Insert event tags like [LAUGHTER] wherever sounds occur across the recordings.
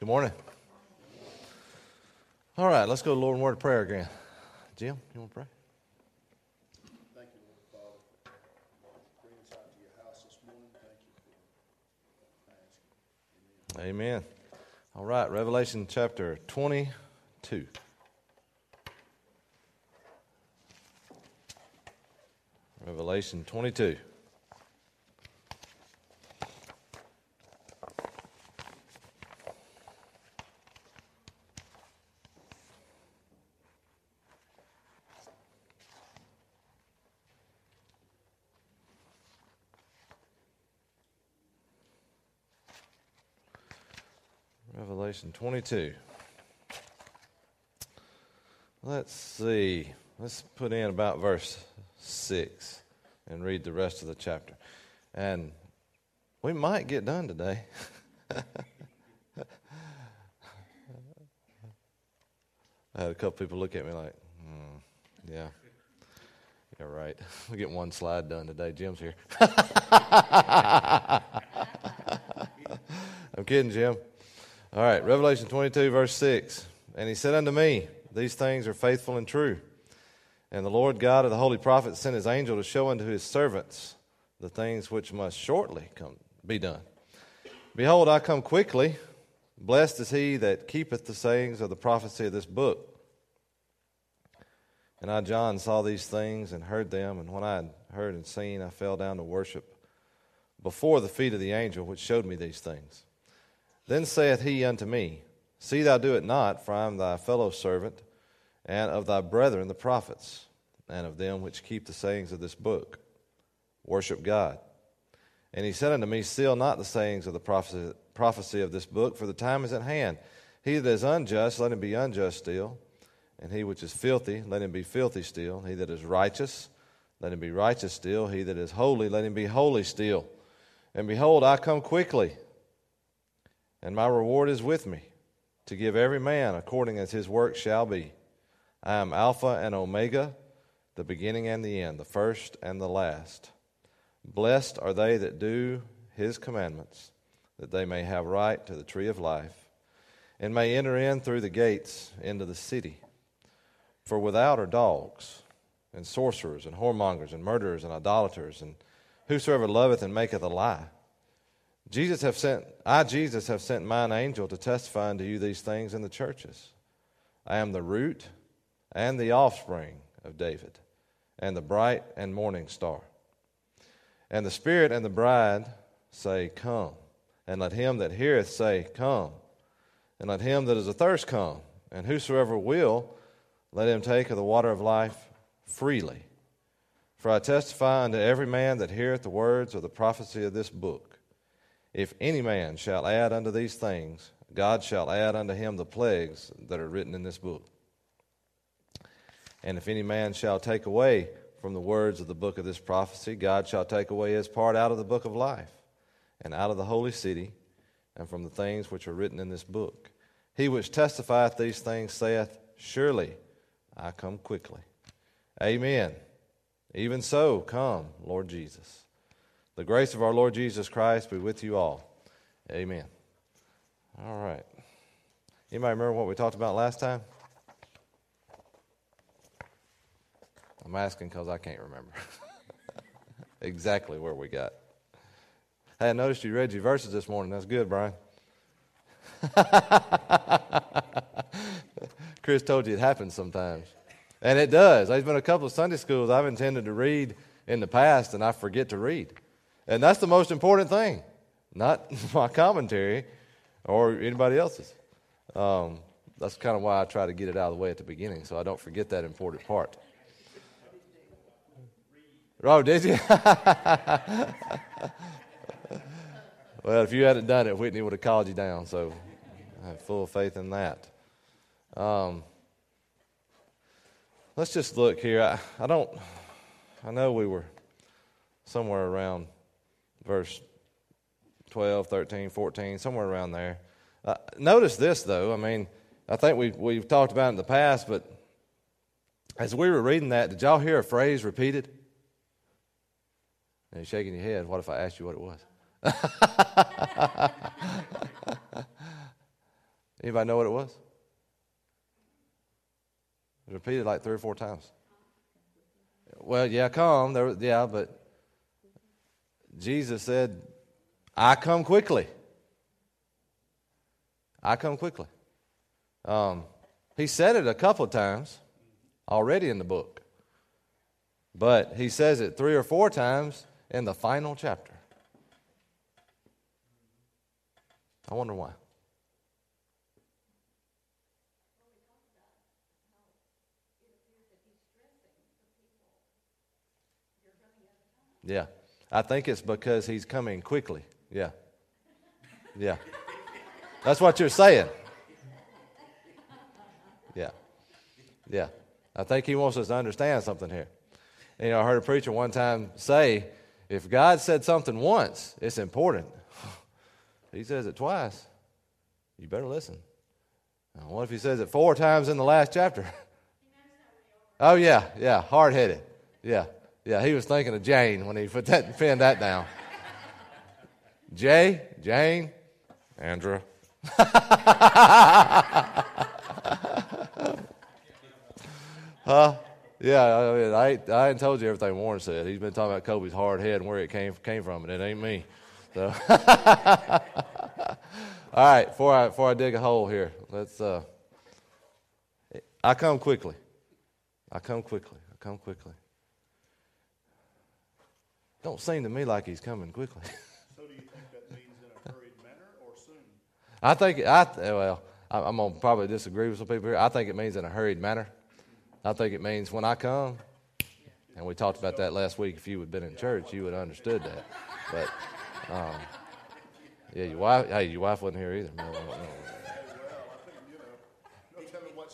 Good morning. All right, let's go to the Lord and word of prayer again. Jim, you want to pray? Thank you, Lord Father, for bringing us out to your house this morning. Thank you for asking. Amen. All right, Revelation chapter 22. Revelation 22. Revelation 22. Let's see. Let's put in about verse 6 and read the rest of the chapter. And we might get done today. [LAUGHS] I had a couple people look at me like, hmm, yeah. Yeah, right. [LAUGHS] We get one slide done today. Jim's here. [LAUGHS] I'm kidding, Jim. All right, Revelation 22, verse 6. And he said unto me, These things are faithful and true. And the Lord God of the holy prophets sent his angel to show unto his servants the things which must shortly come be done. Behold, I come quickly. Blessed is he that keepeth the sayings of the prophecy of this book. And I, John, saw these things and heard them. And when I had heard and seen, I fell down to worship before the feet of the angel which showed me these things. Then saith he unto me, See thou do it not, for I am thy fellow servant, and of thy brethren the prophets, and of them which keep the sayings of this book. Worship God. And he said unto me, Seal not the sayings of the prophecy, of this book, for the time is at hand. He that is unjust, let him be unjust still. And he which is filthy, let him be filthy still. He that is righteous, let him be righteous still. He that is holy, let him be holy still. And behold, I come quickly and my reward is with me, to give every man according as his work shall be. I am Alpha and Omega, the beginning and the end, the first and the last. Blessed are they that do his commandments, that they may have right to the tree of life, and may enter in through the gates into the city. For without are dogs, and sorcerers, and whoremongers, and murderers, and idolaters, and whosoever loveth and maketh a lie. Jesus have sent, I, Jesus, have sent mine angel to testify unto you these things in the churches. I am the root and the offspring of David, and the bright and morning star. And the Spirit and the bride say, Come. And let him that heareth say, Come. And let him that is athirst come. And whosoever will, let him take of the water of life freely. For I testify unto every man that heareth the words of the prophecy of this book if any man shall add unto these things, God shall add unto him the plagues that are written in this book. And if any man shall take away from the words of the book of this prophecy, God shall take away his part out of the book of life, and out of the holy city, and from the things which are written in this book. He which testifieth these things saith, Surely I come quickly. Amen. Even so, come, Lord Jesus. The grace of our Lord Jesus Christ be with you all. Amen. All right. Anybody remember what we talked about last time? I'm asking because I can't remember [LAUGHS] exactly where we got. Hey, I noticed you read your verses this morning. That's good, Brian. [LAUGHS] Chris told you it happens sometimes. And it does. There's been a couple of Sunday schools I've intended to read in the past, and I forget to read. And that's the most important thing, not [LAUGHS] my commentary or anybody else's. Um, that's kind of why I try to get it out of the way at the beginning so I don't forget that important part. Oh, did you? [LAUGHS] well, if you hadn't done it, Whitney would have called you down, so I have full faith in that. Um, let's just look here. I, I don't, I know we were somewhere around verse 12, 13, 14, somewhere around there. Uh, notice this, though. I mean, I think we, we've talked about it in the past, but as we were reading that, did y'all hear a phrase repeated? And you're shaking your head. What if I asked you what it was? [LAUGHS] Anybody know what it was? It was repeated like three or four times. Well, yeah, come. There, yeah, but Jesus said, I come quickly. I come quickly. Um, he said it a couple of times already in the book, but he says it three or four times in the final chapter. I wonder why. Yeah. I think it's because he's coming quickly. Yeah. Yeah. That's what you're saying. Yeah. Yeah. I think he wants us to understand something here. You know, I heard a preacher one time say, if God said something once, it's important. [LAUGHS] he says it twice. You better listen. Now, what if he says it four times in the last chapter? [LAUGHS] oh, yeah, yeah, hard headed. Yeah. Yeah, he was thinking of Jane when he put that pinned that down. Jay, Jane, Andrew. [LAUGHS] huh? Yeah, I, mean, I, I ain't told you everything Warren said. He's been talking about Kobe's hard head and where it came came from, and it ain't me. So, [LAUGHS] all right, before I before I dig a hole here, let's. Uh, I come quickly. I come quickly. I come quickly. Don't seem to me like he's coming quickly. So do you think that means in a hurried manner or soon? I think I well, I- I'm gonna probably disagree with some people here. I think it means in a hurried manner. I think it means when I come, and we talked about that last week. If you had been in church, you would have understood that. But um, yeah, your wife. Hey, your wife wasn't here either. No, no, no. Well, I think, you know, no telling what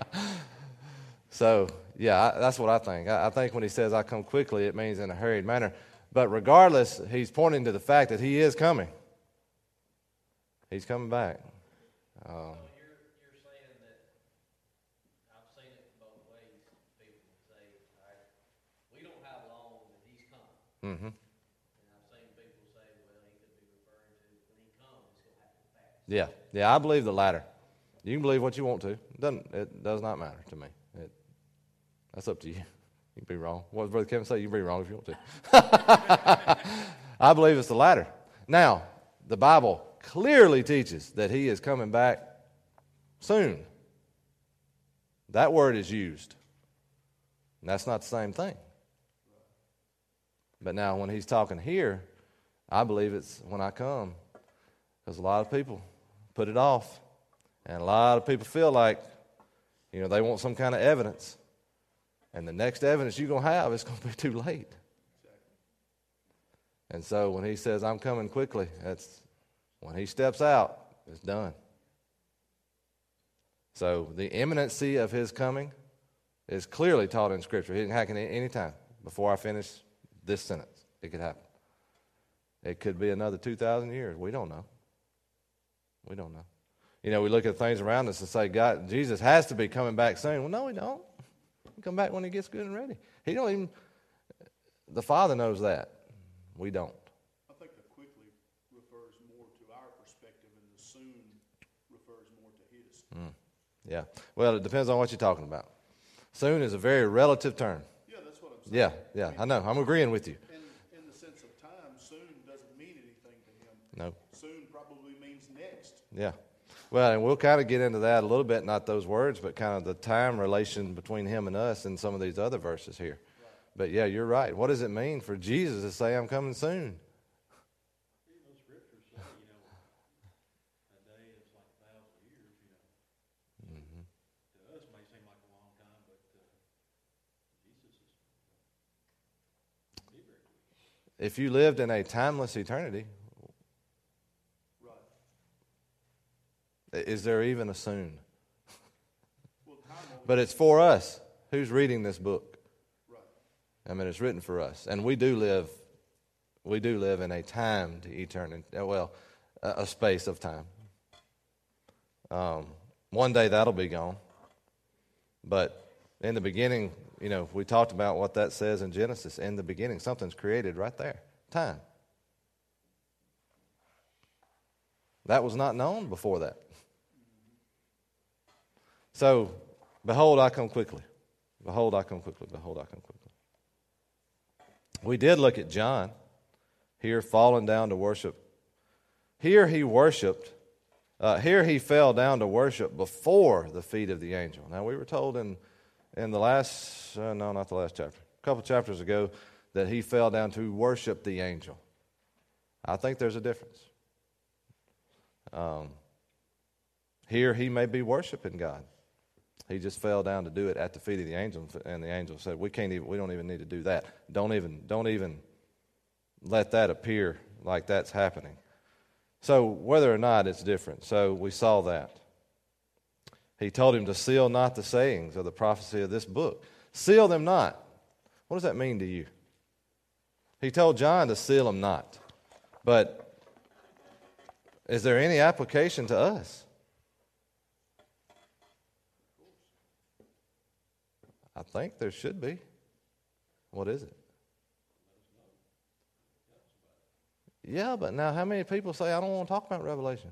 she [LAUGHS] So, yeah, I, that's what I think. I, I think when he says, I come quickly, it means in a hurried manner. But regardless, he's pointing to the fact that he is coming. He's coming back. Um, So you're, you're saying that, I've seen it both ways, people say, all right, we don't know how long that he's coming. mhm. And I've seen people say, well, he could be referring to when he comes, it's gonna happen fast. Yeah, yeah, I believe the latter. You can believe what you want to. It doesn't it does not matter to me. That's up to you. You can be wrong. What does Brother Kevin say? You can be wrong if you want to. [LAUGHS] [LAUGHS] I believe it's the latter. Now, the Bible clearly teaches that he is coming back soon. That word is used. And that's not the same thing. But now, when he's talking here, I believe it's when I come. Because a lot of people put it off. And a lot of people feel like, you know, they want some kind of evidence. And the next evidence you're going to have is going to be too late. And so when he says, I'm coming quickly, that's when he steps out, it's done. So the imminency of his coming is clearly taught in Scripture. It can happen any time. Before I finish this sentence, it could happen. It could be another 2,000 years. We don't know. We don't know. You know, we look at things around us and say, God, Jesus has to be coming back soon. Well, no, he don't. Come back when he gets good and ready. He don't even, the Father knows that. We don't. I think the quickly refers more to our perspective, and the soon refers more to his. Mm, yeah. Well, it depends on what you're talking about. Soon is a very relative term. Yeah, that's what I'm saying. Yeah, yeah, I know. I'm agreeing with you. In, in the sense of time, soon doesn't mean anything to him. No. Soon probably means next. Yeah. Well, and we'll kind of get into that a little bit, not those words, but kind of the time relation between him and us in some of these other verses here. But yeah, you're right. What does it mean for Jesus to say, I'm coming soon? Even those scriptures say, you know, a day is like a thousand years, you know. To us, it may seem like a long time, but, Jesus is, be very quick. If you lived in a timeless eternity, is there even a soon? Well, time only, But it's for us. Who's reading this book? I mean, it's written for us, and we do live. We do live in a timed eternity. Well, a, a space of time. Um, one day that'll be gone, but in the beginning, you know, we talked about what that says in Genesis. In the beginning, something's created right there. Time. That was not known before that. So, behold, I come quickly. Behold, I come quickly. Behold, I come quickly. We did look at John here falling down to worship. Here he worshiped. Uh, here he fell down to worship before the feet of the angel. Now, we were told in, in the last, uh, no, not the last chapter, a couple chapters ago, that he fell down to worship the angel. I think there's a difference. Um, here he may be worshiping God. He just fell down to do it at the feet of the angel, and the angel said, "We can't even. We don't even need to do that. Don't even. Don't even let that appear like that's happening." So whether or not it's different, so we saw that. He told him to seal not the sayings of the prophecy of this book. Seal them not. What does that mean to you? He told John to seal them not. But is there any application to us? I think there should be. What is it? Yeah, but now how many people say, I don't want to talk about Revelation?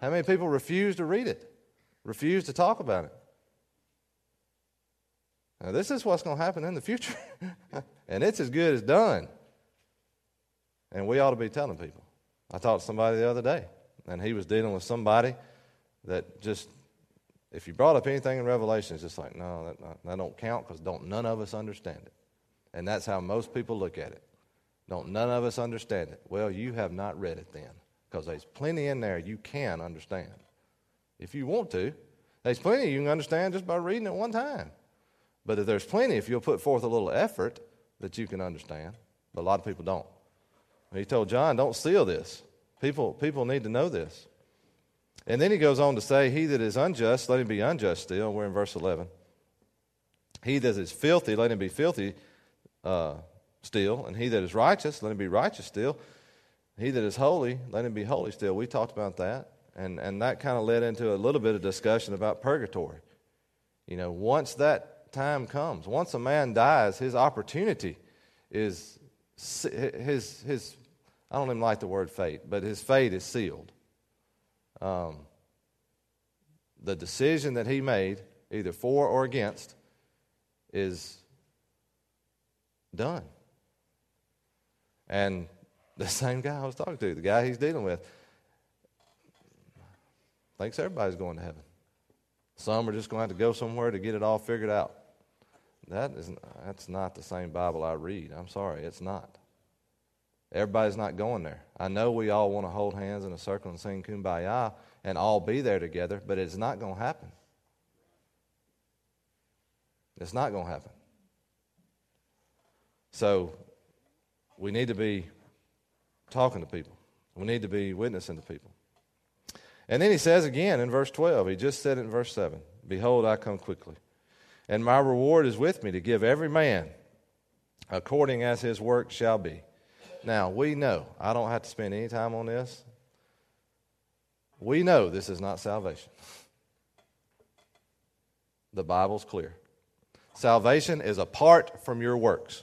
How many people refuse to read it, refuse to talk about it? Now, this is what's going to happen in the future, [LAUGHS] and it's as good as done. And we ought to be telling people. I talked to somebody the other day, and he was dealing with somebody that just, if you brought up anything in Revelation, it's just like, no, that, that don't count because don't none of us understand it. And that's how most people look at it. Don't none of us understand it. Well, you have not read it then, because there's plenty in there you can understand. If you want to, there's plenty you can understand just by reading it one time. But if there's plenty, if you'll put forth a little effort, that you can understand. But a lot of people don't. He told John, don't seal this. People, people need to know this. And then he goes on to say, He that is unjust, let him be unjust still. We're in verse 11. He that is filthy, let him be filthy uh, still. And he that is righteous, let him be righteous still. He that is holy, let him be holy still. We talked about that. And, and that kind of led into a little bit of discussion about purgatory. You know, once that time comes, once a man dies, his opportunity is his, his I don't even like the word fate, but his fate is sealed. Um, the decision that he made, either for or against, is done. And the [LAUGHS] same guy I was talking to, the guy he's dealing with, thinks everybody's going to heaven. Some are just going to have to go somewhere to get it all figured out. That is, that's not the same Bible I read. I'm sorry, it's not. Everybody's not going there. I know we all want to hold hands in a circle and sing kumbaya and all be there together, but it's not going to happen. It's not going to happen. So we need to be talking to people. We need to be witnessing to people. And then he says again in verse 12, he just said it in verse 7 Behold, I come quickly, and my reward is with me to give every man according as his work shall be. Now, we know, I don't have to spend any time on this. We know this is not salvation. [LAUGHS] The Bible's clear. Salvation is apart from your works.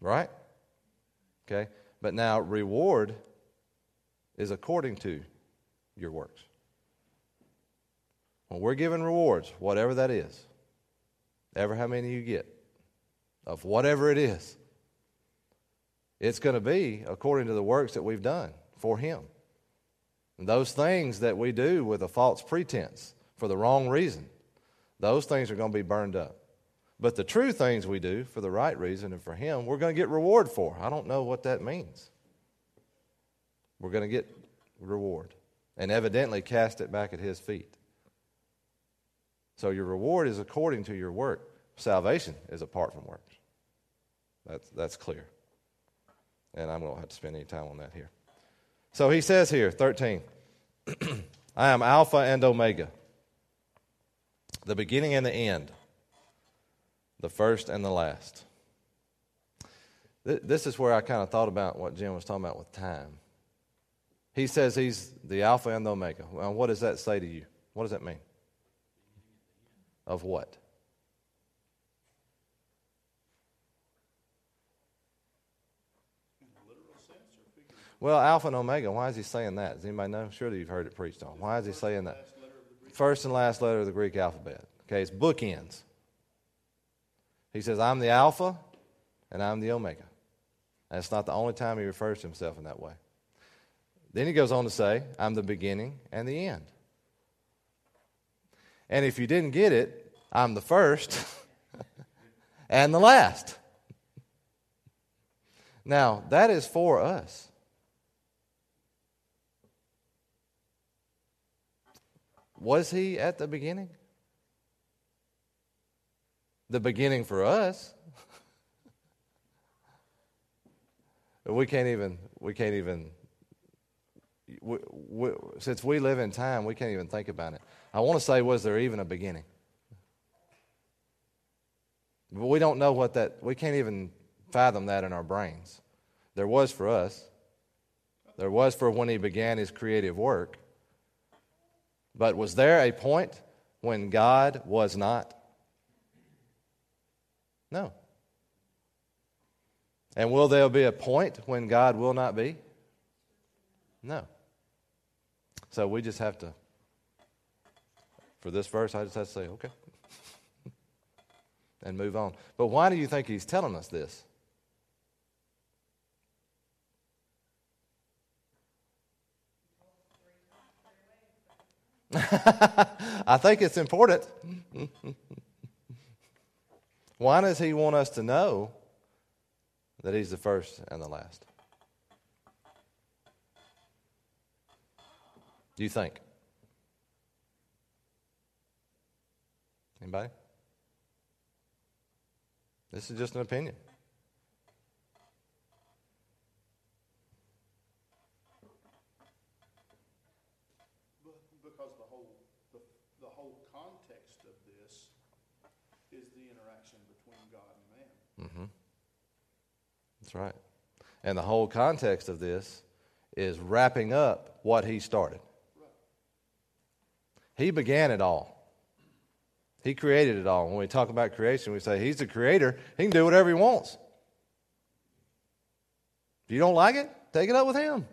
Right? Okay? But now, reward is according to your works. When we're given rewards, whatever that is, ever how many you get, of whatever it is, it's going to be according to the works that we've done for Him. And those things that we do with a false pretense for the wrong reason, those things are going to be burned up. But the true things we do for the right reason and for Him, we're going to get reward for. I don't know what that means. We're going to get reward and evidently cast it back at His feet. So your reward is according to your work. Salvation is apart from works. That's, that's clear. And I'm going to have to spend any time on that here. So he says here, 13, [CLEARS THROAT] I am Alpha and Omega, the beginning and the end the first and the last. This is where I kind of thought about what Jim was talking about with time. He says he's the Alpha and the Omega. Well, what does that say to you? What does that mean? Of what? Well, Alpha and Omega, why is he saying that? Does anybody know? Surely you've heard it preached on. Why is he saying that? Last letter of the Greek. First and last letter of the Greek alphabet. Okay, it's bookends. He says, I'm the Alpha and I'm the Omega. That's not the only time he refers to himself in that way. Then he goes on to say, I'm the beginning and the end. And if you didn't get it, I'm the first [LAUGHS] and the last. Now, that is for us. Was he at the beginning? The beginning for us. [LAUGHS] we can't even, we can't even, we, we, since we live in time, we can't even think about it. I want to say, was there even a beginning? But we don't know what that, we can't even fathom that in our brains. There was for us, there was for when he began his creative work. But was there a point when God was not? No. And will there be a point when God will not be? No. So we just have to, for this verse, I just have to say, okay, [LAUGHS] and move on. But why do you think he's telling us this? [LAUGHS] I think it's important. Why does he want us to know that he's the first and the last? Do you think? Anybody? This is just an opinion. But- Because the whole, the, the whole context of this is the interaction between God and man. Mm-hmm. That's right. And the whole context of this is wrapping up what he started. He began it all. He created it all. When we talk about creation, we say he's the creator. He can do whatever he wants. If you don't like it, take it up with him.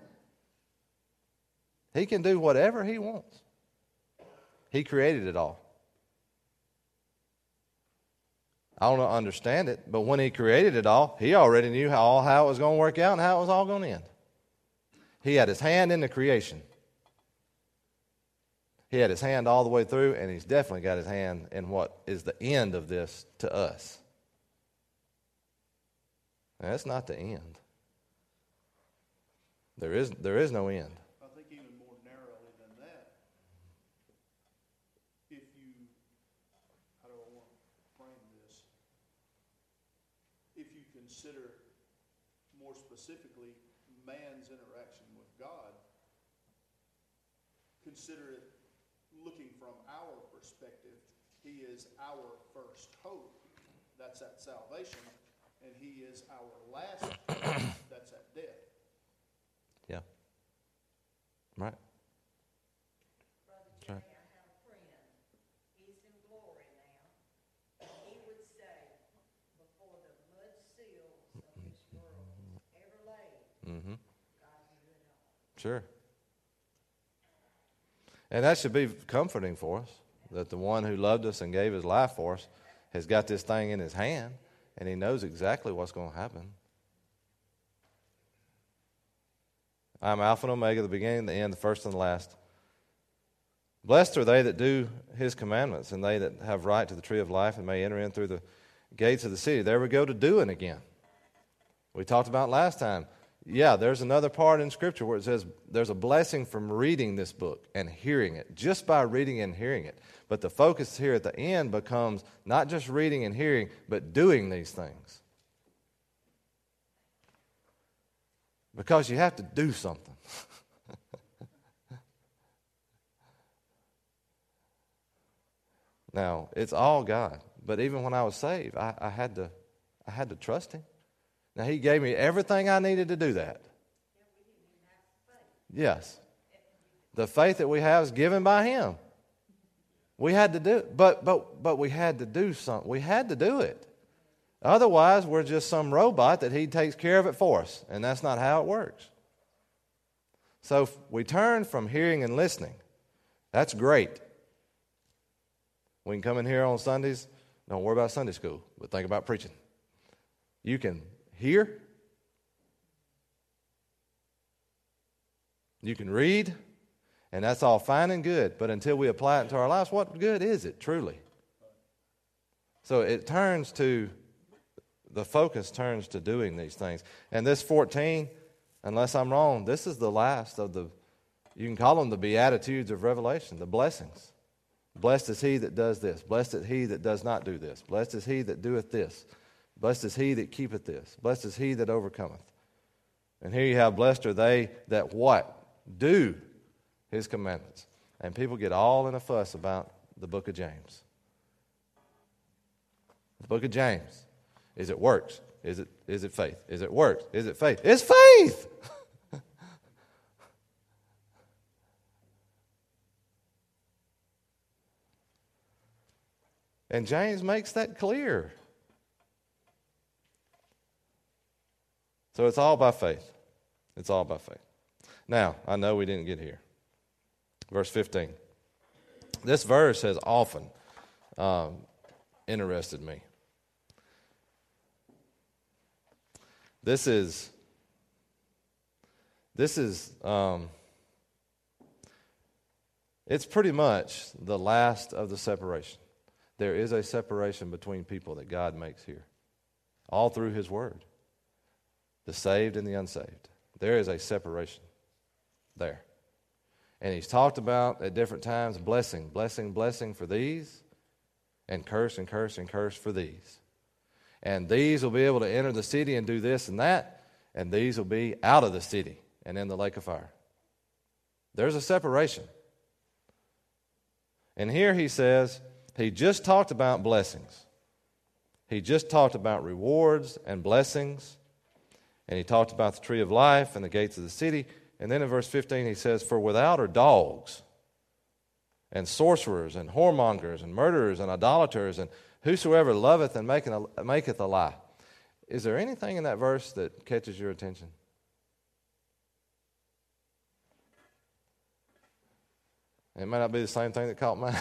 He can do whatever he wants. He created it all. I don't understand it, but when he created it all, he already knew how, all how it was going to work out and how it was all going to end. He had his hand in the creation. He had his hand all the way through, and he's definitely got his hand in what is the end of this to us. That's not the end. There is, there is no end. I think even more narrowly than that, if you, how do I want to frame this? If you consider more specifically man's interaction with God, consider it looking from our perspective, he is our first hope, that's at salvation, and he is our last hope, that's at death. Yeah. Right? Brother That's Jay, right. I have a friend, he's in glory now. He would say, before the mud seals of this world was ever laid, Mm-hmm. God knew it all. Sure. And that should be comforting for us that the one who loved us and gave his life for us has got this thing in his hand and he knows exactly what's going to happen. I'm Alpha and Omega, the beginning, the end, the first and the last. Blessed are they that do his commandments, and they that have right to the tree of life and may enter in through the gates of the city. There we go to doing again. We talked about last time. Yeah, there's another part in Scripture where it says there's a blessing from reading this book and hearing it, just by reading and hearing it. But the focus here at the end becomes not just reading and hearing, but doing these things. Because you have to do something. [LAUGHS] now, it's all God. But even when I was saved, I, I, had to, I had to trust Him. Now, He gave me everything I needed to do that. Yes. The faith that we have is given by Him. We had to do it, but, but, but we had to do something. We had to do it. Otherwise, we're just some robot that He takes care of it for us, and that's not how it works. So we turn from hearing and listening. That's great. We can come in here on Sundays. Don't worry about Sunday school, but think about preaching. You can hear, you can read, and that's all fine and good. But until we apply it into our lives, what good is it truly? So it turns to the focus turns to doing these things. And this 14, unless I'm wrong, this is the last of the, you can call them the Beatitudes of Revelation, the blessings. Blessed is he that does this. Blessed is he that does not do this. Blessed is he that doeth this. Blessed is he that keepeth this. Blessed is he that overcometh. And here you have, blessed are they that what? Do his commandments. And people get all in a fuss about the book of James. The book of James. Is it works? Is it, is it faith? Is it works? Is it faith? It's faith! [LAUGHS] and James makes that clear. So it's all by faith. It's all by faith. Now, I know we didn't get here. Verse 15. This verse has often um, interested me. This is this is um, it's pretty much the last of the separation. There is a separation between people that God makes here, all through His Word. The saved and the unsaved. There is a separation there. And he's talked about at different times blessing, blessing, blessing for these, and curse and curse and curse for these. And these will be able to enter the city and do this and that, and these will be out of the city and in the lake of fire. There's a separation. And here he says, he just talked about blessings. He just talked about rewards and blessings. And he talked about the tree of life and the gates of the city. And then in verse 15, he says, For without are dogs, and sorcerers, and whoremongers, and murderers, and idolaters, and Whosoever loveth and maketh a lie. Is there anything in that verse that catches your attention? It may not be the same thing that caught mine.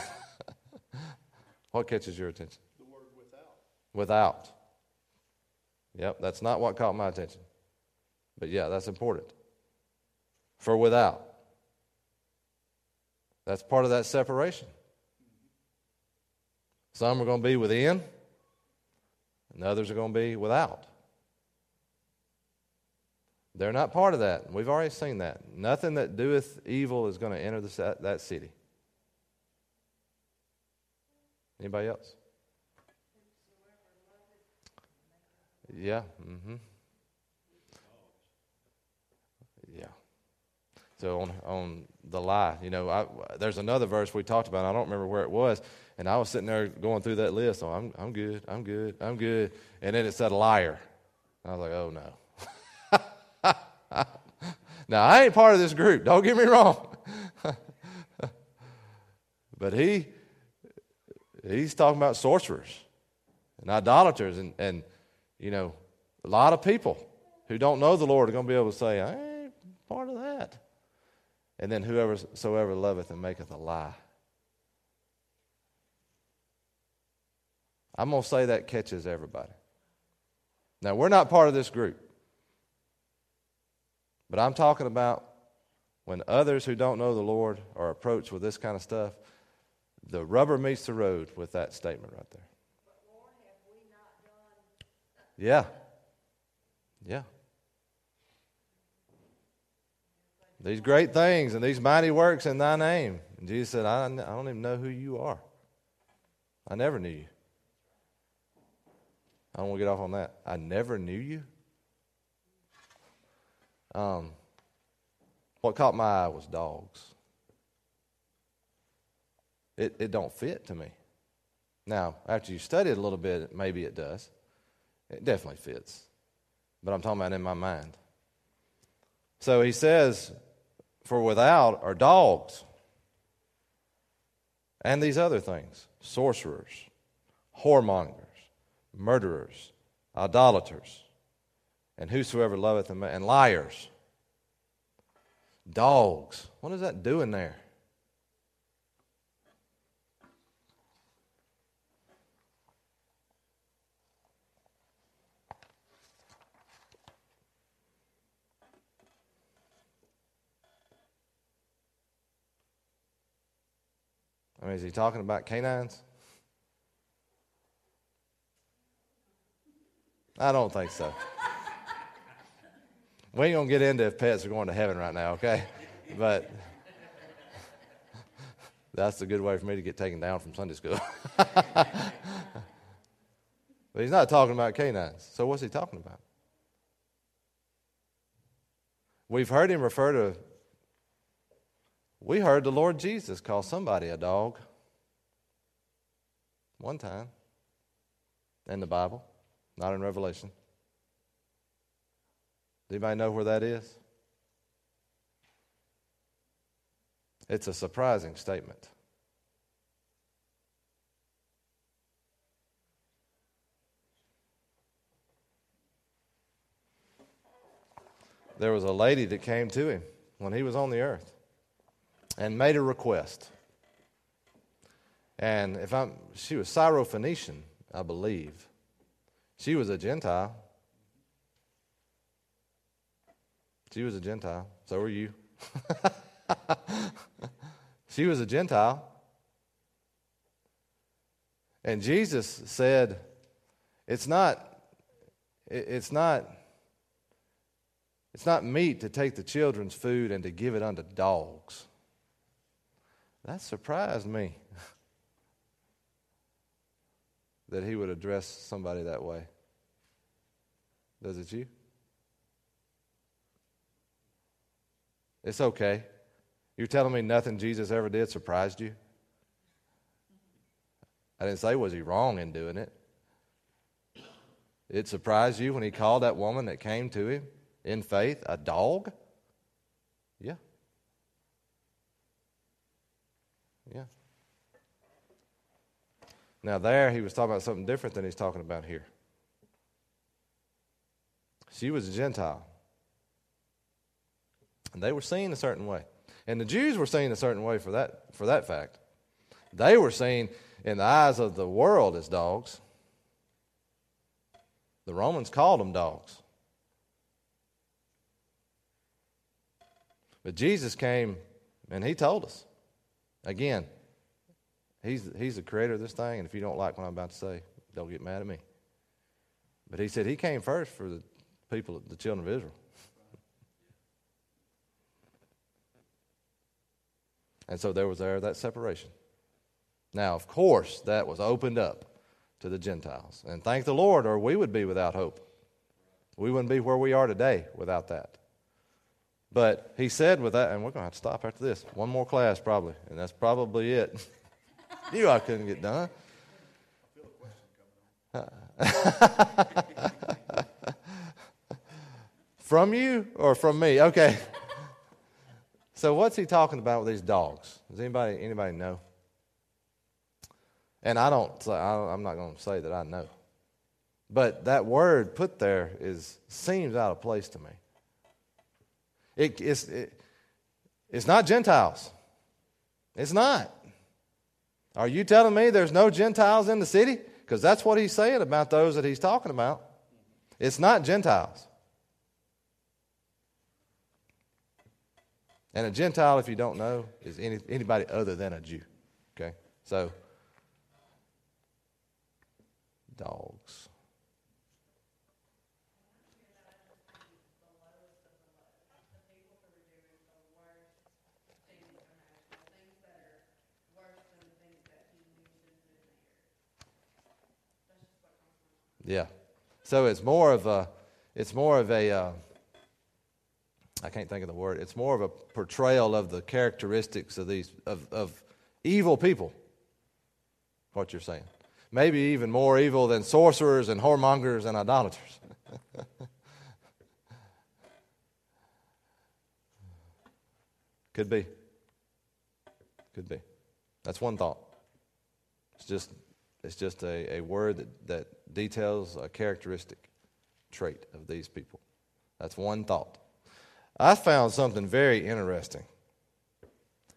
[LAUGHS] what catches your attention? The word without. Without. Yep, that's not what caught my attention. But yeah, that's important. For without. That's part of that separation. Some are going to be within, and others are going to be without. They're not part of that. We've already seen that. Nothing that doeth evil is going to enter that city. Anybody else? Yeah. Mm-hmm. So on on the lie, you know, I, there's another verse we talked about. I don't remember where it was, and I was sitting there going through that list. Oh, I'm, I'm good, I'm good, I'm good. And then it said liar. I was like, oh no. [LAUGHS] now, I ain't part of this group. Don't get me wrong. [LAUGHS] but he, he's talking about sorcerers and idolaters and, and, you know, a lot of people who don't know the Lord are going to be able to say, I ain't part of that. And then whoever soever loveth and maketh a lie. I'm going to say that catches everybody. Now, we're not part of this group. But I'm talking about when others who don't know the Lord are approached with this kind of stuff, the rubber meets the road with that statement right there. Yeah. Yeah. These great things and these mighty works in thy name. And Jesus said, I, I don't even know who you are. I never knew you. I don't want to get off on that. I never knew you. Um, what caught my eye was dogs. It, it don't fit to me. Now, after you study it a little bit, maybe it does. It definitely fits. But I'm talking about in my mind. So he says, For without are dogs and these other things sorcerers, whoremongers murderers, idolaters, and whosoever loveth them, and liars. Dogs. What is that doing there? I mean, is he talking about canines? I don't think so. We ain't gonna get into if pets are going to heaven right now, okay? But that's a good way for me to get taken down from Sunday school. [LAUGHS] but he's not talking about canines. So what's he talking about? We've heard him refer to we heard the Lord Jesus call somebody a dog one time in the Bible, not in Revelation. Does anybody know where that is? It's a surprising statement. There was a lady that came to him when he was on the earth and made a request. And if I'm, she was Syrophoenician, I believe. She was a Gentile. She was a Gentile. So were you. [LAUGHS] she was a Gentile. And Jesus said, it's not, it's not, it's not meat to take the children's food and to give it unto dogs. That surprised me that he would address somebody that way. Does it you? It's okay. You're telling me nothing Jesus ever did surprised you? I didn't say, was he wrong in doing it? It surprised you when he called that woman that came to him in faith a dog? Yeah. Yeah. Now, there he was talking about something different than he's talking about here. She was a Gentile. And they were seen a certain way. And the Jews were seen a certain way for that, for that fact. They were seen in the eyes of the world as dogs. The Romans called them dogs. But Jesus came and he told us again, he's, he's the creator of this thing, and if you don't like what I'm about to say, don't get mad at me. But he said he came first for the people, the children of Israel. [LAUGHS] And so there was there that separation. Now, of course, that was opened up to the Gentiles. And thank the Lord, or we would be without hope. We wouldn't be where we are today without that. But he said with that, and we're going to have to stop after this. One more class, probably, and that's probably it. [LAUGHS] Knew I couldn't get done. [LAUGHS] from you or from me? Okay. So what's he talking about with these dogs? Does anybody anybody know? And I don't. I'm not going to say that I know, but that word put there is seems out of place to me. It, it's, it, it's not Gentiles. It's not. Are you telling me there's no Gentiles in the city? Because that's what he's saying about those that he's talking about. It's not Gentiles. And a Gentile, if you don't know, is any, anybody other than a Jew. Okay? So, dogs. Yeah. So it's more of a, it's more of a, uh, I can't think of the word. It's more of a portrayal of the characteristics of these of, of evil people. What you're saying, maybe even more evil than sorcerers and whoremongers and idolaters. [LAUGHS] Could be. Could be. That's one thought. It's just it's just a, a word that, that details a characteristic trait of these people. That's one thought. I found something very interesting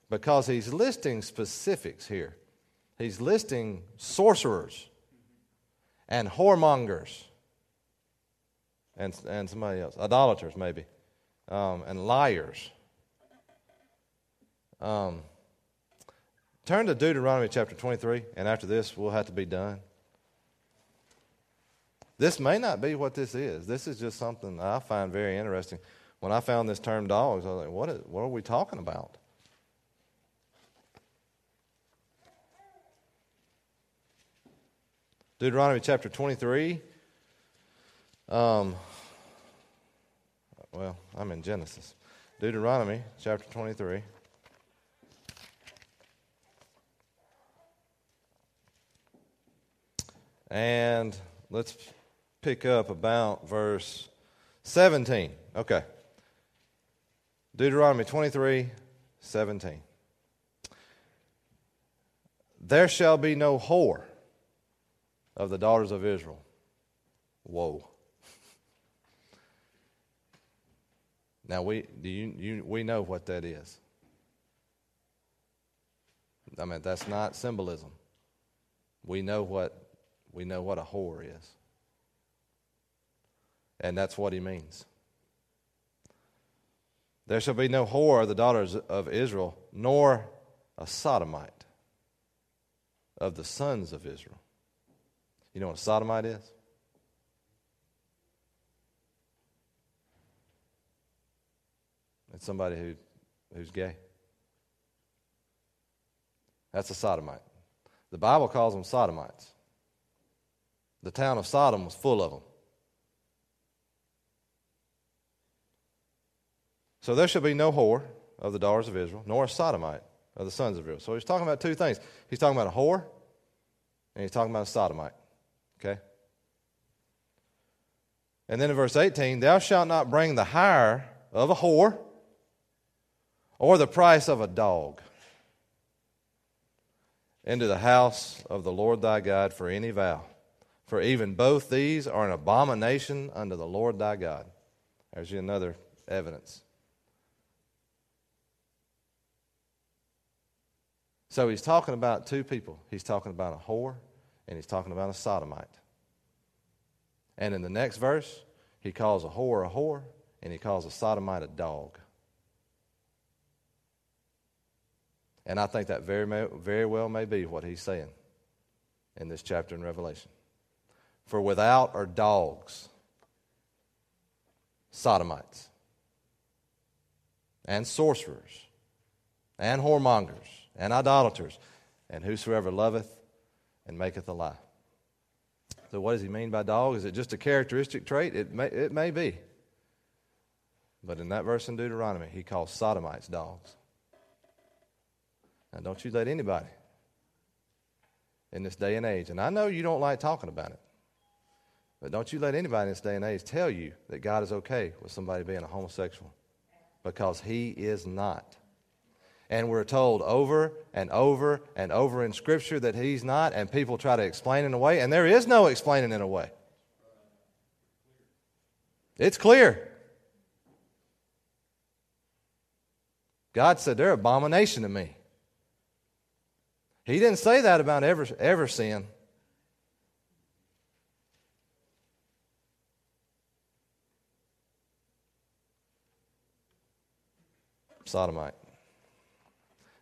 because he's listing specifics here. He's listing sorcerers and whoremongers and, and somebody else, idolaters maybe, um, and liars. Um, turn to Deuteronomy chapter 23, and after this, we'll have to be done. This may not be what this is. This is just something I find very interesting. When I found this term dogs, I was like, what, is, what are we talking about? Deuteronomy chapter 23. Um, well, I'm in Genesis. Deuteronomy chapter 23. And let's pick up about verse 17. Okay. Deuteronomy 23, 17. There shall be no whore of the daughters of Israel. Whoa. [LAUGHS] Now we do you, you we know what that is. I mean that's not symbolism. We know what we know what a whore is. And that's what he means. There shall be no whore of the daughters of Israel, nor a sodomite of the sons of Israel. You know what a sodomite is? It's somebody who, who's gay. That's a sodomite. The Bible calls them sodomites. The town of Sodom was full of them. So there shall be no whore of the daughters of Israel, nor a sodomite of the sons of Israel. So he's talking about two things. He's talking about a whore, and he's talking about a sodomite. Okay? And then in verse 18, thou shalt not bring the hire of a whore or the price of a dog into the house of the Lord thy God for any vow. For even both these are an abomination unto the Lord thy God. There's another evidence. So he's talking about two people. He's talking about a whore and he's talking about a sodomite. And in the next verse, he calls a whore a whore and he calls a sodomite a dog. And I think that very, very well may be what he's saying in this chapter in Revelation. For without are dogs, sodomites, and sorcerers, and whoremongers, and idolaters, and whosoever loveth and maketh a lie. So, what does he mean by dog? Is it just a characteristic trait? It may, it may be. But in that verse in Deuteronomy, he calls sodomites dogs. Now, don't you let anybody in this day and age, and I know you don't like talking about it, but don't you let anybody in this day and age tell you that God is okay with somebody being a homosexual because he is not. And we're told over and over and over in Scripture that he's not, and people try to explain it away, and there is no explaining it away. It's clear. God said, They're abomination to me. He didn't say that about ever, ever sin. Sodomite.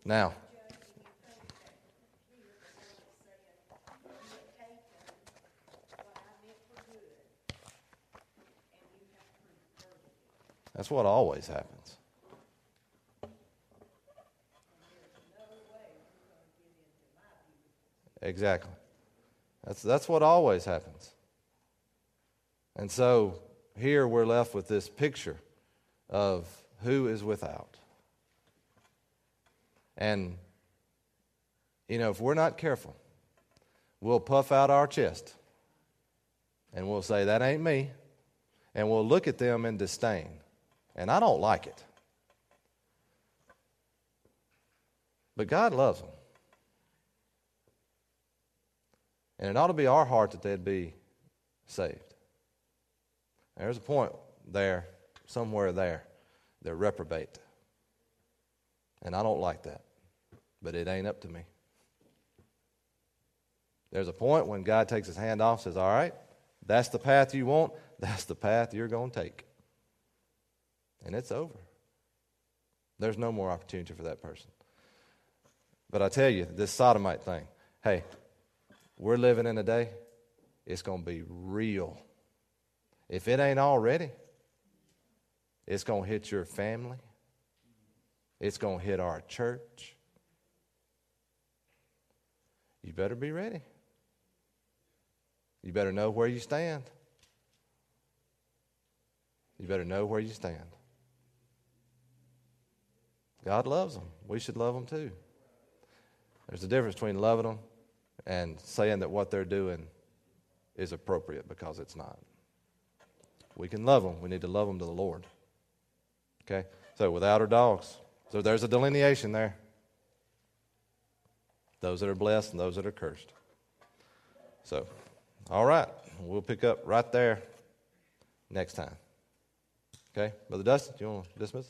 Now, that's what always happens. Exactly. That's, that's what always happens. And so here we're left with this picture of who is without. And, you know, if we're not careful, we'll puff out our chest and we'll say, That ain't me. And we'll look at them in disdain. And I don't like it. But God loves them. And it ought to be our heart that they'd be saved. There's a point there, somewhere there, They're reprobate. And I don't like that. But it ain't up to me. There's a point when God takes his hand off says, All right, that's the path you want, [LAUGHS] that's the path you're going to take. And it's over. There's no more opportunity for that person. But I tell you, this sodomite thing, hey, we're living in a day, it's going to be real. If it ain't already, it's going to hit your family, it's going to hit our church. You better be ready. You better know where you stand. You better know where you stand. God loves them. We should love them too. There's a difference between loving them and saying that what they're doing is appropriate because it's not. We can love them. We need to love them to the Lord. Okay? So without our dogs. So there's a delineation there. Those that are blessed and those that are cursed. So, all right. We'll pick up right there next time. Okay? Brother Dustin, do you want to dismiss?